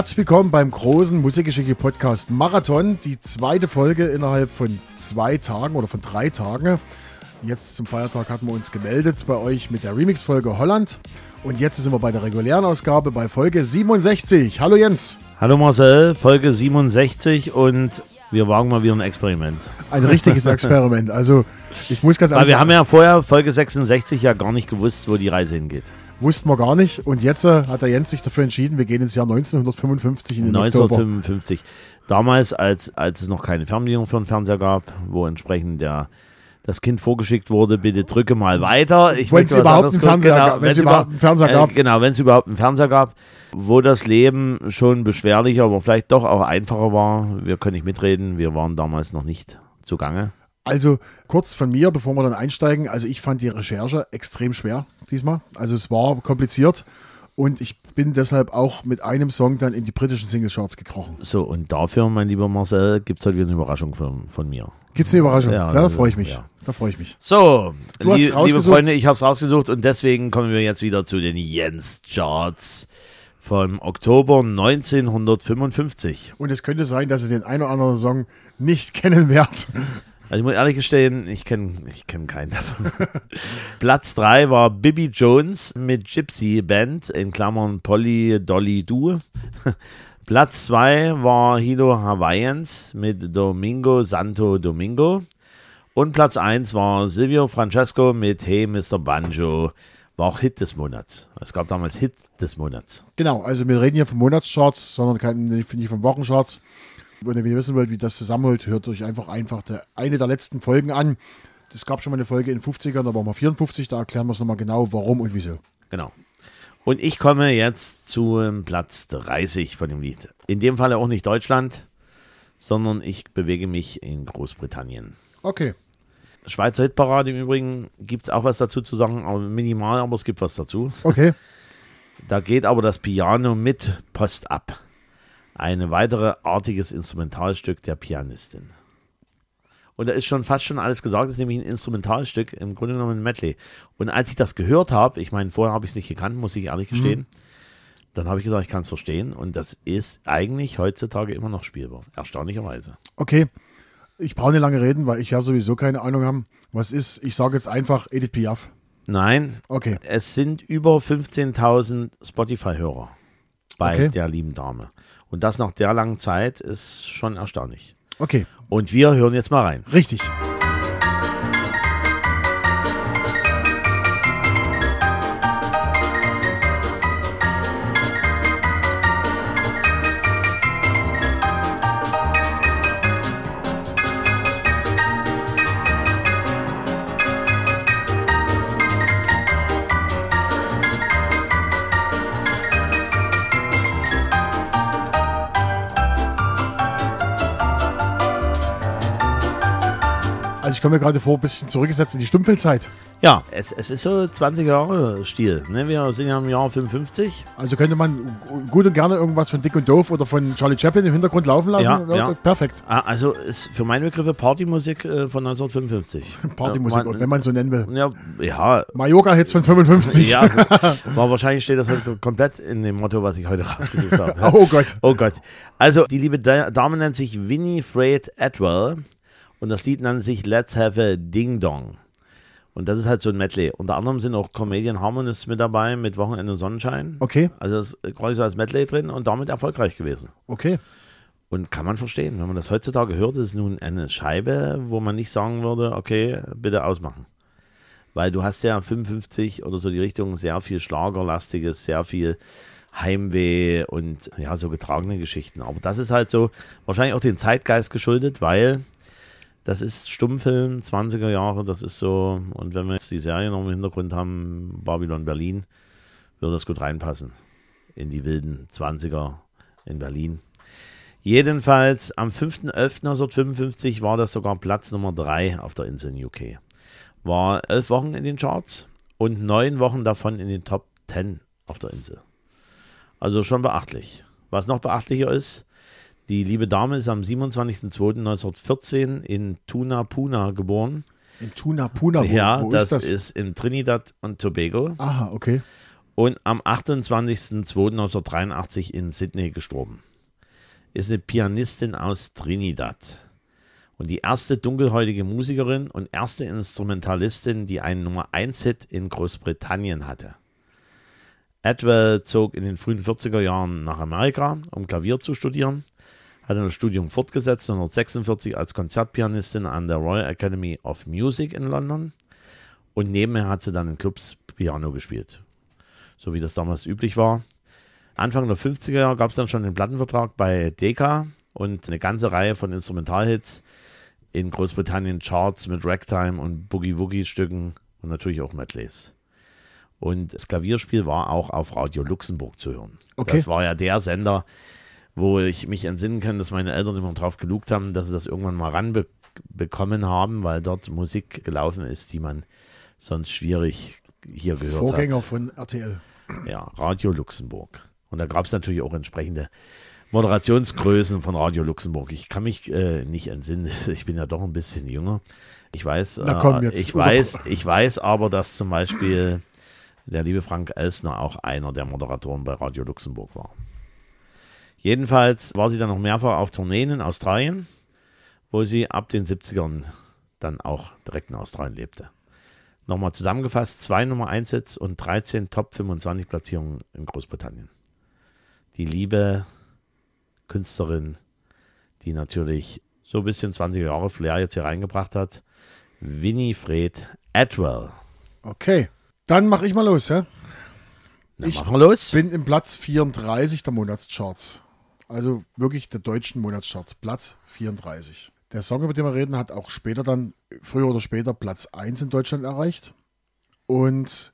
Herzlich willkommen beim großen Musikgeschicke Podcast Marathon. Die zweite Folge innerhalb von zwei Tagen oder von drei Tagen. Jetzt zum Feiertag hatten wir uns gemeldet bei euch mit der Remix-Folge Holland. Und jetzt sind wir bei der regulären Ausgabe bei Folge 67. Hallo Jens. Hallo Marcel, Folge 67 und wir wagen mal wieder ein Experiment. Ein richtiges Experiment. Also ich muss ganz ehrlich Weil wir sagen, haben ja vorher Folge 66 ja gar nicht gewusst, wo die Reise hingeht. Wussten wir gar nicht. Und jetzt äh, hat der Jens sich dafür entschieden, wir gehen ins Jahr 1955 in den 1955. Oktober. Damals, als, als es noch keine Fernbedienung für den Fernseher gab, wo entsprechend der das Kind vorgeschickt wurde, bitte drücke mal weiter. Wenn es überhaupt, einen Fernseher, genau, gab, überhaupt einen Fernseher äh, gab. genau, wenn es überhaupt einen Fernseher gab, wo das Leben schon beschwerlicher, aber vielleicht doch auch einfacher war. Wir können nicht mitreden, wir waren damals noch nicht zugange. Also kurz von mir, bevor wir dann einsteigen. Also ich fand die Recherche extrem schwer diesmal. Also es war kompliziert und ich bin deshalb auch mit einem Song dann in die britischen Singlecharts gekrochen. So, und dafür, mein lieber Marcel, gibt es heute wieder eine Überraschung von, von mir. Gibt es eine Überraschung? Ja, da freue ich mich. Ja. Da freue ich mich. So, li liebe Freunde, ich habe es rausgesucht und deswegen kommen wir jetzt wieder zu den Jens Charts vom Oktober 1955. Und es könnte sein, dass ihr den einen oder anderen Song nicht kennen werdet. Also ich muss ehrlich gestehen, ich kenne ich kenn keinen davon. Platz 3 war Bibi Jones mit Gypsy Band, in Klammern Polly Dolly Du. Platz 2 war Hilo Hawaiians mit Domingo Santo Domingo. Und Platz 1 war Silvio Francesco mit Hey Mr. Banjo. War auch Hit des Monats. Es gab damals Hit des Monats. Genau, also wir reden hier von Monatscharts, sondern kein, nicht von Wochencharts. Wenn ihr wissen wollt, wie das zusammenholt, hört euch einfach einfach der, eine der letzten Folgen an. Es gab schon mal eine Folge in den 50ern, da waren wir 54, da erklären wir es nochmal genau, warum und wieso. Genau. Und ich komme jetzt zu Platz 30 von dem Lied. In dem Fall auch nicht Deutschland, sondern ich bewege mich in Großbritannien. Okay. Schweizer Hitparade im Übrigen gibt es auch was dazu zu sagen, aber minimal, aber es gibt was dazu. Okay. Da geht aber das Piano mit Post ab ein weiteres artiges Instrumentalstück der Pianistin. Und da ist schon fast schon alles gesagt, das ist nämlich ein Instrumentalstück, im Grunde genommen ein Medley. Und als ich das gehört habe, ich meine, vorher habe ich es nicht gekannt, muss ich ehrlich gestehen, mhm. dann habe ich gesagt, ich kann es verstehen. Und das ist eigentlich heutzutage immer noch spielbar, erstaunlicherweise. Okay, ich brauche nicht lange reden, weil ich ja sowieso keine Ahnung habe, was ist. Ich sage jetzt einfach Edith Piaf. Nein, okay. es sind über 15.000 Spotify-Hörer bei okay. der lieben Dame. Und das nach der langen Zeit ist schon erstaunlich. Okay. Und wir hören jetzt mal rein. Richtig. Also ich komme mir gerade vor, ein bisschen zurückgesetzt in die Stummfeldzeit. Ja, es, es ist so 20 Jahre Stil. Ne? Wir sind ja im Jahr 55. Also könnte man gut und gerne irgendwas von Dick und Doof oder von Charlie Chaplin im Hintergrund laufen lassen. Ja, ja. Perfekt. Ah, also ist für meine Begriffe Partymusik äh, von 1955. Partymusik, ja, wenn man so nennen will. Ja, ja. Mallorca-Hits von 55. Ja, war wahrscheinlich steht das heute komplett in dem Motto, was ich heute rausgesucht habe. oh Gott. Oh Gott. Also die liebe Dame nennt sich Winnie Freight Atwell und das Lied nennt sich Let's Have a Ding Dong. Und das ist halt so ein Medley. Unter anderem sind auch Comedian Harmonists mit dabei mit Wochenende und Sonnenschein. Okay. Also das ist quasi so als Medley drin und damit erfolgreich gewesen. Okay. Und kann man verstehen, wenn man das heutzutage hört, ist es nun eine Scheibe, wo man nicht sagen würde, okay, bitte ausmachen. Weil du hast ja 55 oder so die Richtung sehr viel Schlagerlastiges, sehr viel Heimweh und ja, so getragene Geschichten. Aber das ist halt so wahrscheinlich auch den Zeitgeist geschuldet, weil das ist Stummfilm, 20er Jahre, das ist so, und wenn wir jetzt die Serie noch im Hintergrund haben, Babylon Berlin, würde das gut reinpassen. In die wilden 20er in Berlin. Jedenfalls am 5.11.1955 war das sogar Platz Nummer 3 auf der Insel in UK. War elf Wochen in den Charts und neun Wochen davon in den Top 10 auf der Insel. Also schon beachtlich. Was noch beachtlicher ist, die liebe Dame ist am 27.02.1914 in Tuna Puna geboren. In Tuna Puna? Wo, ja, wo das ist, das ist in Trinidad und Tobago. Aha, okay. und am 28.02.1983 in Sydney gestorben. Ist eine Pianistin aus Trinidad und die erste dunkelhäutige Musikerin und erste Instrumentalistin, die einen Nummer 1 Hit in Großbritannien hatte. Atwell zog in den frühen 40er Jahren nach Amerika, um Klavier zu studieren, hatte das Studium fortgesetzt 1946 als Konzertpianistin an der Royal Academy of Music in London und nebenher hat sie dann in Clubs Piano gespielt, so wie das damals üblich war. Anfang der 50er Jahre gab es dann schon den Plattenvertrag bei Decca und eine ganze Reihe von Instrumentalhits in Großbritannien Charts mit Ragtime und Boogie-Woogie-Stücken und natürlich auch Medleys. Und das Klavierspiel war auch auf Radio Luxemburg zu hören. Okay. Das war ja der Sender, wo ich mich entsinnen kann, dass meine Eltern immer drauf gelugt haben, dass sie das irgendwann mal ranbekommen haben, weil dort Musik gelaufen ist, die man sonst schwierig hier gehört Vorgänger hat. von RTL. Ja, Radio Luxemburg. Und da gab es natürlich auch entsprechende Moderationsgrößen von Radio Luxemburg. Ich kann mich äh, nicht entsinnen, ich bin ja doch ein bisschen jünger. Ich weiß, komm, äh, ich weiß, ich weiß aber, dass zum Beispiel der liebe Frank Elsner auch einer der Moderatoren bei Radio Luxemburg war. Jedenfalls war sie dann noch mehrfach auf Tourneen in Australien, wo sie ab den 70ern dann auch direkt in Australien lebte. Nochmal zusammengefasst, zwei Nummer 1 Hits und 13 Top 25 Platzierungen in Großbritannien. Die liebe Künstlerin, die natürlich so ein bisschen 20 Jahre Flair jetzt hier reingebracht hat, Winifred Atwell. Okay. Dann mache ich mal los, ja? Na, Ich machen wir los. bin im Platz 34 der Monatscharts. Also wirklich der deutschen Monatscharts. Platz 34. Der Song, über den wir reden, hat auch später dann, früher oder später, Platz 1 in Deutschland erreicht. Und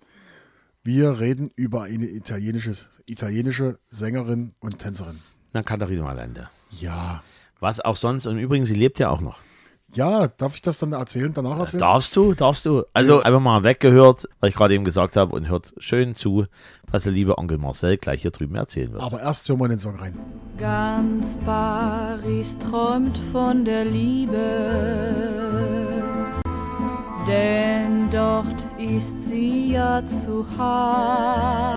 wir reden über eine italienische, italienische Sängerin und Tänzerin. Na, Katharina Malende. Ja. Was auch sonst, und übrigens, sie lebt ja auch noch. Ja, darf ich das dann erzählen, danach erzählen? Darfst du, darfst du. Also einfach mal weggehört, was ich gerade eben gesagt habe, und hört schön zu, was der liebe Onkel Marcel gleich hier drüben erzählen wird. Aber erst hören wir in den Song rein. Ganz Paris träumt von der Liebe, denn dort ist sie ja zu Haus.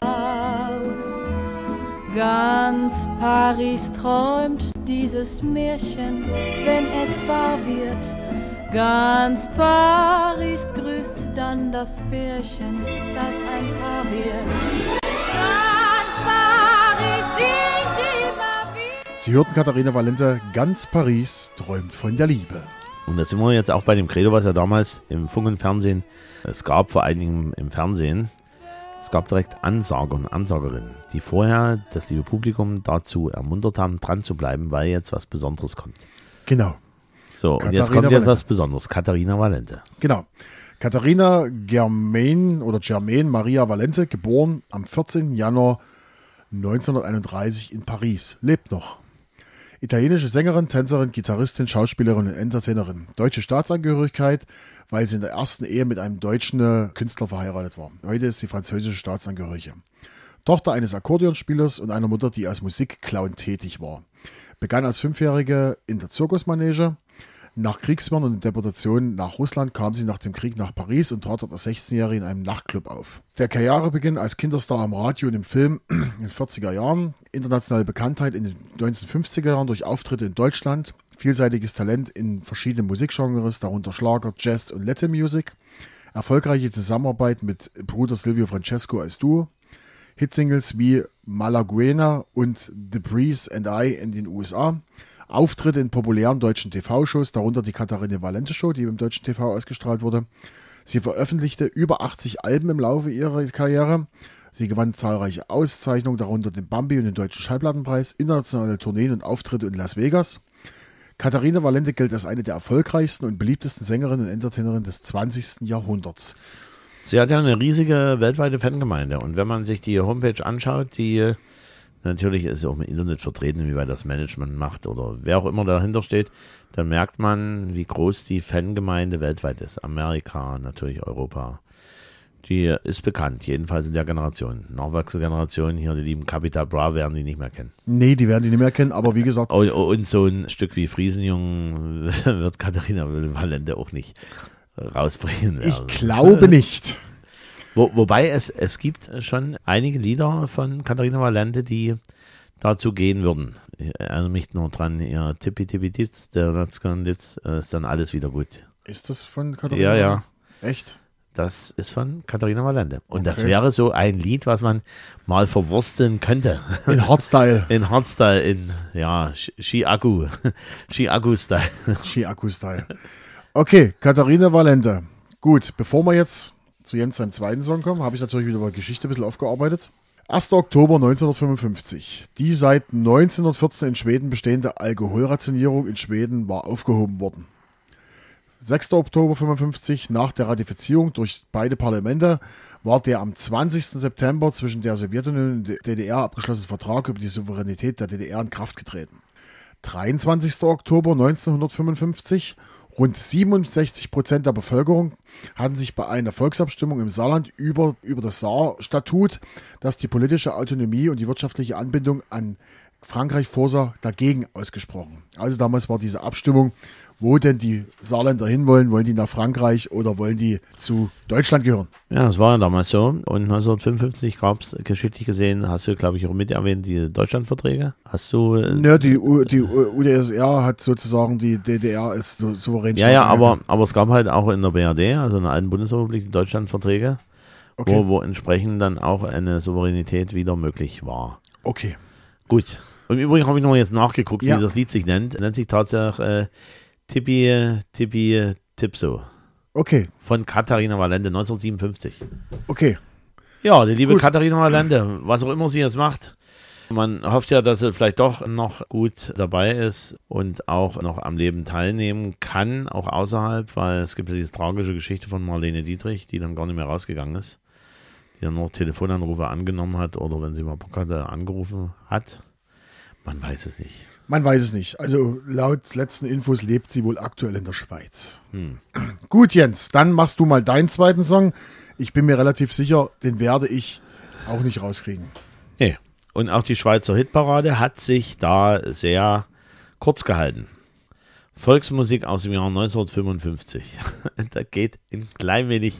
Ganz Paris träumt dieses Märchen, wenn es wahr wird. Ganz Paris grüßt dann das Pärchen, das ein Paar wird. Ganz Paris singt immer wieder. Sie hörten Katharina Valente, ganz Paris träumt von der Liebe. Und da sind wir jetzt auch bei dem Credo, was ja damals im Funk und Fernsehen, es gab vor allen Dingen im Fernsehen, es gab direkt Ansager und Ansagerinnen, die vorher das liebe Publikum dazu ermuntert haben, dran zu bleiben, weil jetzt was Besonderes kommt. Genau. So, und jetzt Katharina kommt jetzt was Besonderes. Katharina Valente. Genau. Katharina Germain oder Germain Maria Valente, geboren am 14. Januar 1931 in Paris, lebt noch. Italienische Sängerin, Tänzerin, Gitarristin, Schauspielerin und Entertainerin. Deutsche Staatsangehörigkeit, weil sie in der ersten Ehe mit einem deutschen äh, Künstler verheiratet war. Heute ist sie französische Staatsangehörige. Tochter eines Akkordeonspielers und einer Mutter, die als Musikclown tätig war. Begann als Fünfjährige in der Zirkusmanege. Nach Kriegswirren und Deportation nach Russland kam sie nach dem Krieg nach Paris und trat dort als 16-Jährige in einem Nachtclub auf. Der Karrierebeginn als Kinderstar am Radio und im Film in den 40er Jahren, internationale Bekanntheit in den 1950er Jahren durch Auftritte in Deutschland, vielseitiges Talent in verschiedenen Musikgenres, darunter Schlager, Jazz und Latin Music, erfolgreiche Zusammenarbeit mit Bruder Silvio Francesco als Duo, Hitsingles wie Malaguena und The Breeze and I in den USA, Auftritte in populären deutschen TV-Shows, darunter die Katharina Valente Show, die im deutschen TV ausgestrahlt wurde. Sie veröffentlichte über 80 Alben im Laufe ihrer Karriere. Sie gewann zahlreiche Auszeichnungen, darunter den Bambi und den Deutschen Schallplattenpreis, internationale Tourneen und Auftritte in Las Vegas. Katharina Valente gilt als eine der erfolgreichsten und beliebtesten Sängerinnen und Entertainerinnen des 20. Jahrhunderts. Sie hat ja eine riesige weltweite Fangemeinde. Und wenn man sich die Homepage anschaut, die natürlich ist auch im Internet vertreten, wie weit das Management macht oder wer auch immer dahinter steht, dann merkt man, wie groß die Fangemeinde weltweit ist. Amerika, natürlich Europa. Die ist bekannt, jedenfalls in der Generation. Nachwachsende Generation, hier die lieben Capital Bra werden die nicht mehr kennen. Nee, die werden die nicht mehr kennen, aber wie gesagt, Oh, oh, Und so ein Stück wie Friesenjung wird Katharina Valente auch nicht rausbringen ich werden. glaube nicht. Wo, wobei es, es gibt schon einige Lieder von Katharina Valente, die dazu gehen würden. Ich erinnere mich nur dran, ihr Tippi Tippi Tips, der Natzkan Litz, äh, ist dann alles wieder gut. Ist das von Katharina? Ja, ja. Echt? Das ist von Katharina Valente. Und das Okay. wäre so ein Lied, was man mal verwursteln könnte. In Hardstyle. In Hardstyle, in, ja, Ski- Ski-Akku. Ski-Akku-Style. Ski-Akku-Style. Okay, Katharina Valente. Gut, bevor wir jetzt zu Jens seinem zweiten Song kommen, habe ich natürlich wieder mal Geschichte ein bisschen aufgearbeitet. 1. Oktober 1955. Die seit 1914 in Schweden bestehende Alkoholrationierung in Schweden war aufgehoben worden. 6. Oktober 55, nach der Ratifizierung durch beide Parlamente, war der am 20. September zwischen der Sowjetunion und der DDR abgeschlossene Vertrag über die Souveränität der DDR in Kraft getreten. 23. Oktober 1955. Rund 67 Prozent der Bevölkerung hatten sich bei einer Volksabstimmung im Saarland über, über das Saar-Statut, das die politische Autonomie und die wirtschaftliche Anbindung an Frankreich vorsah, dagegen ausgesprochen. Also damals war diese Abstimmung, wo denn die Saarländer hinwollen, wollen die nach Frankreich oder wollen die zu Deutschland gehören? Ja, das war ja damals so. Und 1955 gab es, geschichtlich gesehen, hast du, glaube ich, auch mit erwähnt, die Deutschlandverträge. Hast du. äh, Ja, die, U- die U- UdSSR hat sozusagen die DDR als so souverän Ja, ja, aber, aber es gab halt auch in der BRD, also in der alten Bundesrepublik, die Deutschlandverträge, Okay. wo, wo entsprechend dann auch eine Souveränität wieder möglich war. Okay. Gut. Und im Übrigen habe ich noch jetzt nachgeguckt, Ja. wie das Lied sich nennt. Nennt sich tatsächlich äh, Tippi, Tippi, Tipso Okay. von Katharina Valente 1957. Okay. Ja, die liebe Gut. Katharina Valente, was auch immer sie jetzt macht. Man hofft ja, dass sie vielleicht doch noch gut dabei ist und auch noch am Leben teilnehmen kann, auch außerhalb, weil es gibt ja diese tragische Geschichte von Marlene Dietrich, die dann gar nicht mehr rausgegangen ist, dann noch Telefonanrufe angenommen hat oder wenn sie mal Bock hatte, angerufen hat. Man weiß es nicht. Man weiß es nicht. Also laut letzten Infos lebt sie wohl aktuell in der Schweiz. Gut, Jens, dann machst du mal deinen zweiten Song. Ich bin mir relativ sicher, den werde ich auch nicht rauskriegen. Nee. Und auch die Schweizer Hitparade hat sich da sehr kurz gehalten. Volksmusik aus dem Jahr 1955. da geht ein klein wenig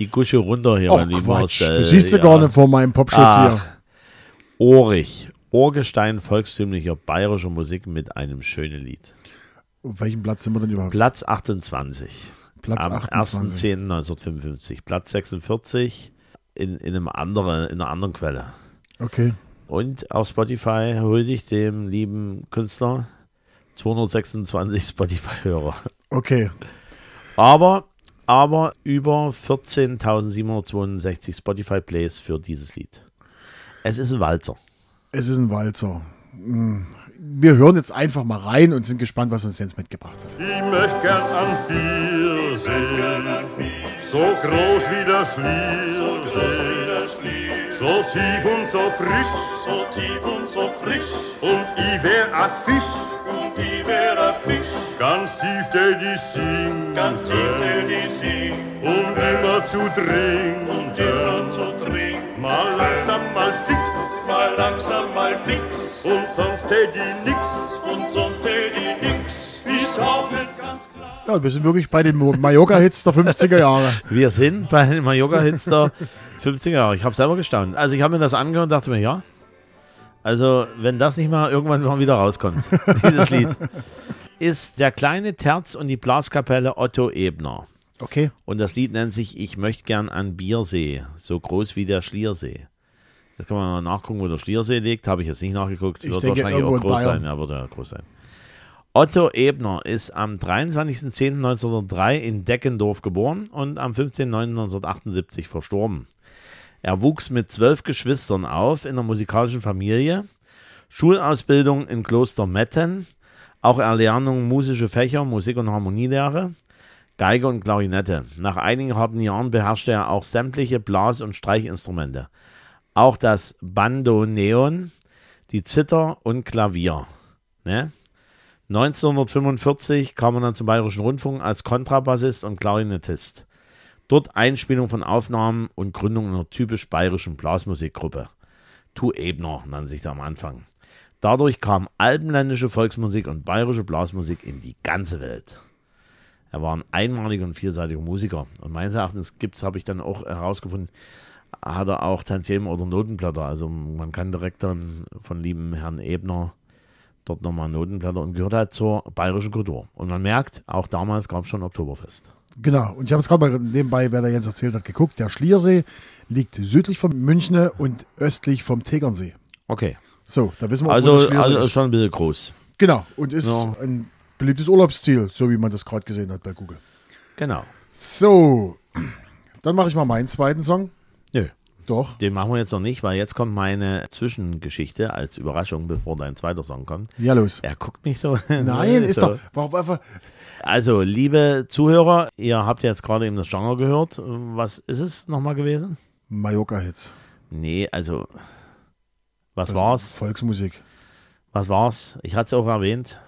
die Gusche runter hier, Och, mein lieber Quatsch. Marcel. Du siehst ja Ja. gar nicht vor meinem Popschutz Ach, hier. Ohrig. Ohrgestein volkstümlicher bayerischer Musik mit einem schönen Lied. Auf welchem Platz sind wir denn überhaupt? Platz 28. Platz am 28. 1.10.1955. Platz 46 in, in, einem anderen, in einer anderen Quelle. Okay. Und auf Spotify huldigt dem lieben Künstler 226 Spotify-Hörer. Okay. Aber, aber über 14.762 Spotify-Plays für dieses Lied. Es ist ein Walzer. Es ist ein Walzer. Hm. Wir hören jetzt einfach mal rein und sind gespannt, was uns Jens mitgebracht hat. Ich möchte gern an Bier sehen, so groß wie der Schliersee, so tief und so frisch, so tief und so frisch und ich wär a Fisch, und ein Fisch, ganz tief der die singt, ganz tief der die singt um immer zu trinken, und immer zu trinken. mal langsam, mal fix, Mal langsam, mal fix und sonst hätt ich nix. und sonst hätt ich nix. Ist auch nicht ganz klar. Ja, wir sind wirklich bei den Mallorca-Hits der 50er Jahre. Wir sind bei den Mallorca-Hits der 50er Jahre. Ich habe selber gestaunt. Also ich habe mir das angehört und dachte mir, ja, also wenn das nicht mal irgendwann mal wieder rauskommt, dieses Lied, ist der kleine Terz und die Blaskapelle Otto Ebner. Okay. Und das Lied nennt sich Ich möchte gern an Biersee, so groß wie der Schliersee. Jetzt kann man mal nachgucken, wo der Schliersee liegt. Habe ich jetzt nicht nachgeguckt. Ich Wird denke, wahrscheinlich auch groß sein. Ja, wird ja groß sein. Otto Ebner ist am 23.10.1903 in Deckendorf geboren und am 15.09.1978 verstorben. Er wuchs mit zwölf Geschwistern auf in einer musikalischen Familie, Schulausbildung in Kloster Metten, auch Erlernung musische Fächer, Musik- und Harmonielehre, Geige und Klarinette. Nach einigen harten Jahren beherrschte er auch sämtliche Blas- und Streichinstrumente. Auch das Bandoneon, die Zither und Klavier. Ne? 1945 kam er dann zum Bayerischen Rundfunk als Kontrabassist und Klarinettist. Dort Einspielung von Aufnahmen und Gründung einer typisch bayerischen Blasmusikgruppe. Tu Ebner nannte sich da am Anfang. Dadurch kam alpenländische Volksmusik und bayerische Blasmusik in die ganze Welt. Er war ein einmaliger und vielseitiger Musiker. Und meines Erachtens gibt's, habe ich dann auch herausgefunden, hat er auch Tantiemen oder Notenblätter. Also man kann direkt dann von lieben Herrn Ebner dort nochmal Notenblätter und gehört halt zur bayerischen Kultur. Und man merkt, auch damals gab es schon Oktoberfest. Genau. Und ich habe es gerade mal nebenbei, wer da jetzt erzählt hat, geguckt. Der Schliersee liegt südlich von München und östlich vom Tegernsee. Okay. So, da wissen wir, auch, wo Also, Schliersee also ist ist. schon ein bisschen groß. Genau. Und ist Ja. ein beliebtes Urlaubsziel, so wie man das gerade gesehen hat bei Google. Genau. So, dann mache ich mal meinen zweiten Song. Nö. Doch. Den machen wir jetzt noch nicht, weil jetzt kommt meine Zwischengeschichte als Überraschung, bevor dein zweiter Song kommt. Ja, los. Er guckt mich so. Nein, ist so. doch. Warum einfach. Also, liebe Zuhörer, ihr habt jetzt gerade eben das Genre gehört. Was ist es nochmal gewesen? Mallorca-Hits. Nee, also, was war's? Volksmusik. Was war's? Ich hatte es auch erwähnt.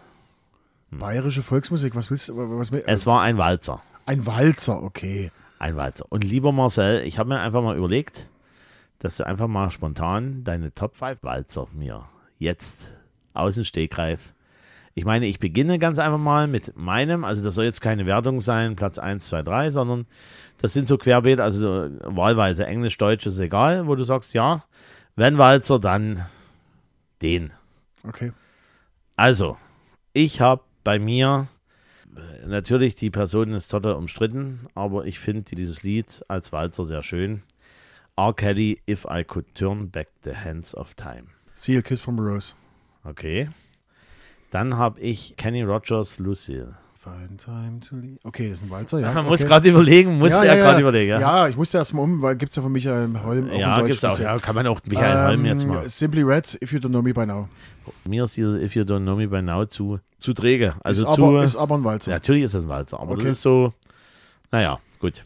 Bayerische Volksmusik, was willst du? Was, will- Es war ein Walzer. ein Walzer, okay. Ein Walzer. Und lieber Marcel, ich habe mir einfach mal überlegt, dass du einfach mal spontan deine Top 5 Walzer mir jetzt aus dem Stegreif. Ich meine, ich beginne ganz einfach mal mit meinem, also das soll jetzt keine Wertung sein, Platz 1, 2, 3, sondern das sind so querbeet, also so wahlweise Englisch, Deutsch ist egal, wo du sagst, ja, wenn Walzer, dann den. Okay. Also, ich habe bei mir, natürlich, die Person ist total umstritten, aber ich finde dieses Lied als Walzer sehr schön. R. Kelly, If I Could Turn Back the Hands of Time. Seal Kiss from a Rose. Okay. Dann habe ich Kenny Rogers, Lucille. Okay, das ist ein Walzer, ja. Man okay. muss gerade überlegen, muss ja, er ja, gerade ja. überlegen. Ja, Ja, ich musste erst mal um, weil gibt es ja von Michael Holm auch ja gibt's auch. Ja, kann man auch Michael Holm jetzt mal. Simply Red, If You Don't Know Me By Now. Mir ist dieses If You Don't Know Me By Now zu, zu träge. Also ist, zu, aber, ist aber ein Walzer. Natürlich ist das ein Walzer, aber Okay. das ist so, naja, gut.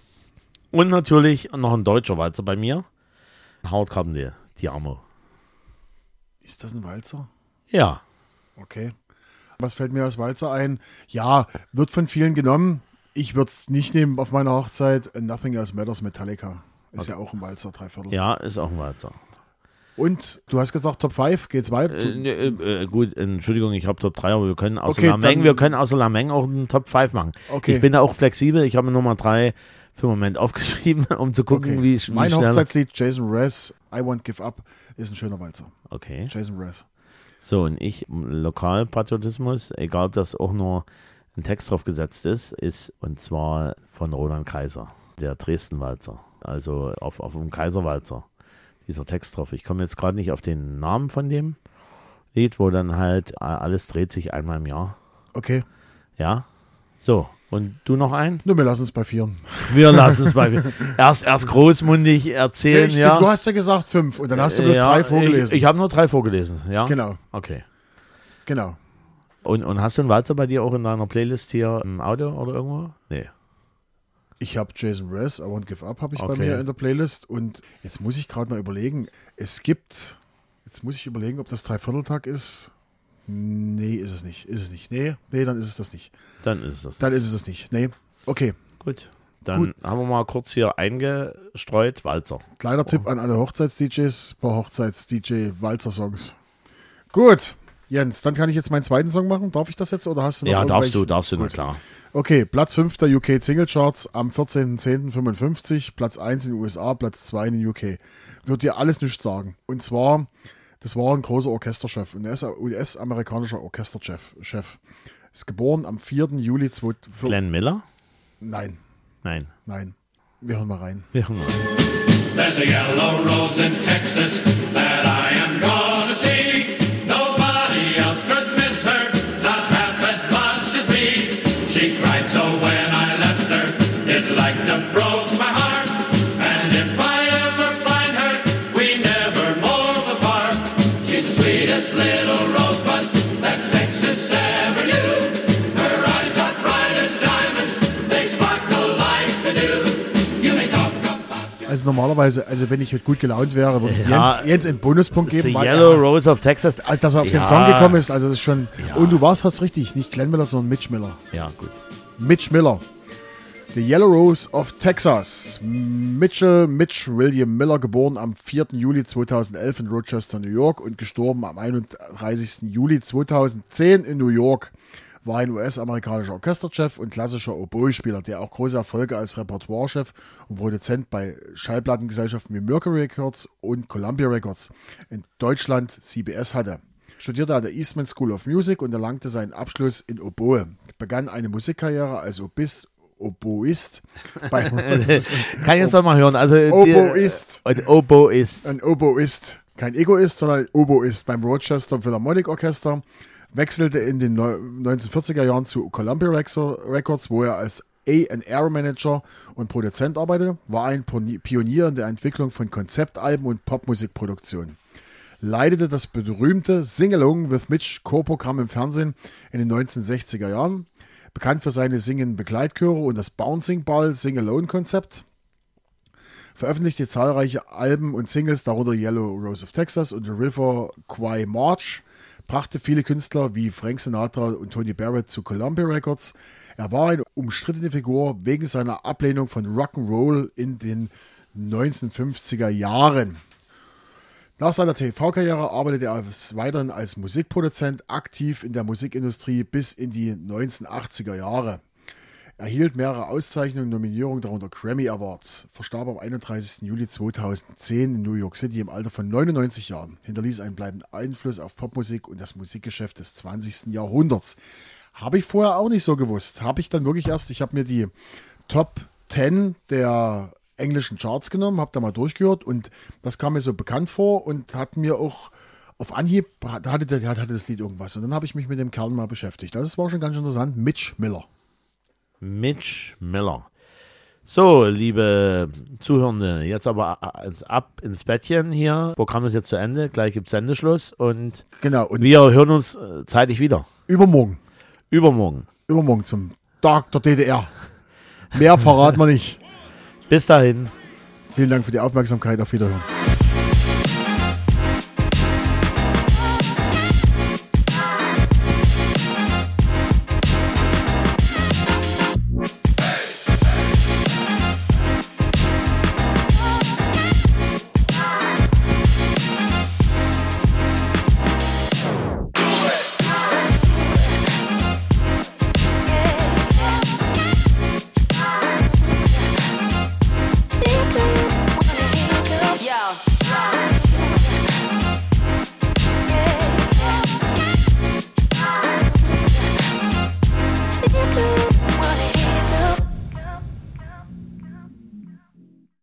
Und natürlich noch ein deutscher Walzer bei mir. Howard Carpendale, Diamo. Ist das ein Walzer? Ja, Okay. Was fällt mir als Walzer ein? Ja, wird von vielen genommen. Ich würde es nicht nehmen auf meiner Hochzeit. Nothing Else Matters Metallica. Ist ja auch ein Walzer, Dreiviertel. ja, ist auch ein Walzer. Und du hast gesagt Top 5, geht's weiter? Äh, ne, äh, äh, gut, Entschuldigung, ich habe Top 3, aber wir können außer Okay, Lameng, wir können außer Lameng auch einen Top 5 machen. Okay. Ich bin da auch flexibel, ich habe Nummer 3 für den Moment aufgeschrieben, um zu gucken, okay. wie, wie mein. Hochzeitslied Jason Mraz, I Won't Give Up, ist ein schöner Walzer. Okay. Jason Mraz. So, und ich, Lokalpatriotismus, egal ob das auch nur ein Text drauf gesetzt ist, ist und zwar von Roland Kaiser, der Dresden-Walzer. Also auf, auf dem Kaiserwalzer, dieser Text drauf. Ich komme jetzt gerade nicht auf den Namen von dem Lied, wo dann halt äh, alles dreht sich einmal im Jahr. Okay. Ja. So, und du noch ein? Nur wir lassen es bei vieren. Wir lassen es bei erst, erst großmundig erzählen, Nee, ja. Du hast ja gesagt fünf und dann hast du bloß ja, drei vorgelesen. Ich, ich habe nur drei vorgelesen, ja. genau, Okay. genau. Und, und hast du einen Walzer bei dir auch in deiner Playlist hier im Auto oder irgendwo? Nee. Ich habe Jason Mraz, I Won't Give Up, habe ich bei Okay. mir in der Playlist. Und jetzt muss ich gerade mal überlegen, es gibt, jetzt muss ich überlegen, ob das Dreivierteltag ist. Nee, ist es nicht. Ist es nicht. Nee, nee, dann ist es das nicht. Dann ist das. Dann ist es das nicht. Nee. Okay. Gut. Dann haben wir mal kurz hier eingestreut Walzer. Kleiner Tipp an alle Hochzeits-DJs, paar Hochzeits-DJ-Walzer-Songs. Gut, Jens, dann kann ich jetzt meinen zweiten Song machen. Darf ich das jetzt oder hast du noch Ja, darfst du, darfst du, na Gut. klar. Okay, Platz 5 der UK Single Charts am 14.10.55, Platz 1 in den USA, Platz 2 in den UK. Wird dir alles nichts sagen. Und zwar, das war ein großer Orchesterchef, ein US-amerikanischer Orchesterchef. Chef. Ist geboren am 4. Juli 2000. Glenn Miller? Nein, Nein. nein. Wir hören mal rein. Wir hören mal. There's a yellow rose in Texas that I normalerweise, also wenn ich heute gut gelaunt wäre, würde ich Ja, Jens, Jens einen Bonuspunkt The geben. weil Yellow er- Rose of Texas. als dass er auf Ja. den Song gekommen ist, also das ist schon. Ja. Und du warst fast richtig, nicht Glenn Miller, sondern Mitch Miller. Ja, gut. Mitch Miller. The Yellow Rose of Texas. Mitchell Mitch William Miller, geboren am 4. Juli 2011 in Rochester, New York und gestorben am 31. Juli 2010 in New York, war ein US-amerikanischer Orchesterchef und klassischer Oboe-Spieler, der auch große Erfolge als Repertoirechef und Produzent bei Schallplattengesellschaften wie Mercury Records und Columbia Records in Deutschland CBS hatte. Studierte an der Eastman School of Music und erlangte seinen Abschluss in Oboe. Begann eine Musikkarriere als Obist, Oboist bei Kann ich jetzt mal hören? Also, Oboist. Ein Oboist. Ein Oboist. Kein Egoist, sondern Oboist beim Rochester Philharmonic Orchester. Wechselte in den neu- 1940er Jahren zu Columbia Records, wo er als A&R Manager und Produzent arbeitete, war ein Pionier in der Entwicklung von Konzeptalben und Popmusikproduktion. Leitete das berühmte Sing-Along with Mitch Chorprogramm im Fernsehen in den 1960er Jahren, bekannt für seine singenden Begleitchöre und das Bouncing Ball Sing-Alone-Konzept veröffentlichte zahlreiche Alben und Singles, darunter Yellow Rose of Texas und The River Kwai March, brachte viele Künstler wie Frank Sinatra und Tony Barrett zu Columbia Records. Er war eine umstrittene Figur wegen seiner Ablehnung von Rock'n'Roll in den 1950er Jahren. Nach seiner TV-Karriere arbeitete er weiterhin als Musikproduzent aktiv in der Musikindustrie bis in die 1980er Jahre. Er erhielt mehrere Auszeichnungen und Nominierungen, darunter Grammy Awards. Verstarb am 31. Juli 2010 in New York City im Alter von 99 Jahren. Hinterließ einen bleibenden Einfluss auf Popmusik und das Musikgeschäft des 20. Jahrhunderts. Habe ich vorher auch nicht so gewusst. Habe ich dann wirklich erst, ich habe mir die Top 10 der englischen Charts genommen, habe da mal durchgehört und das kam mir so bekannt vor und hat mir auch auf Anhieb, hatte, hatte das Lied irgendwas. Und dann habe ich mich mit dem Kerl mal beschäftigt. Das war schon ganz interessant. Mitch Miller. Mitch Miller. So, liebe Zuhörende, jetzt aber ins, ab ins Bettchen hier. Programm ist jetzt zu Ende, gleich gibt es Sendeschluss und Genau. Und wir hören uns äh, zeitig wieder. übermorgen. Übermorgen. Übermorgen zum Tag der DDR. Mehr verraten wir nicht. Bis dahin. Vielen Dank für die Aufmerksamkeit. Auf Wiederhören.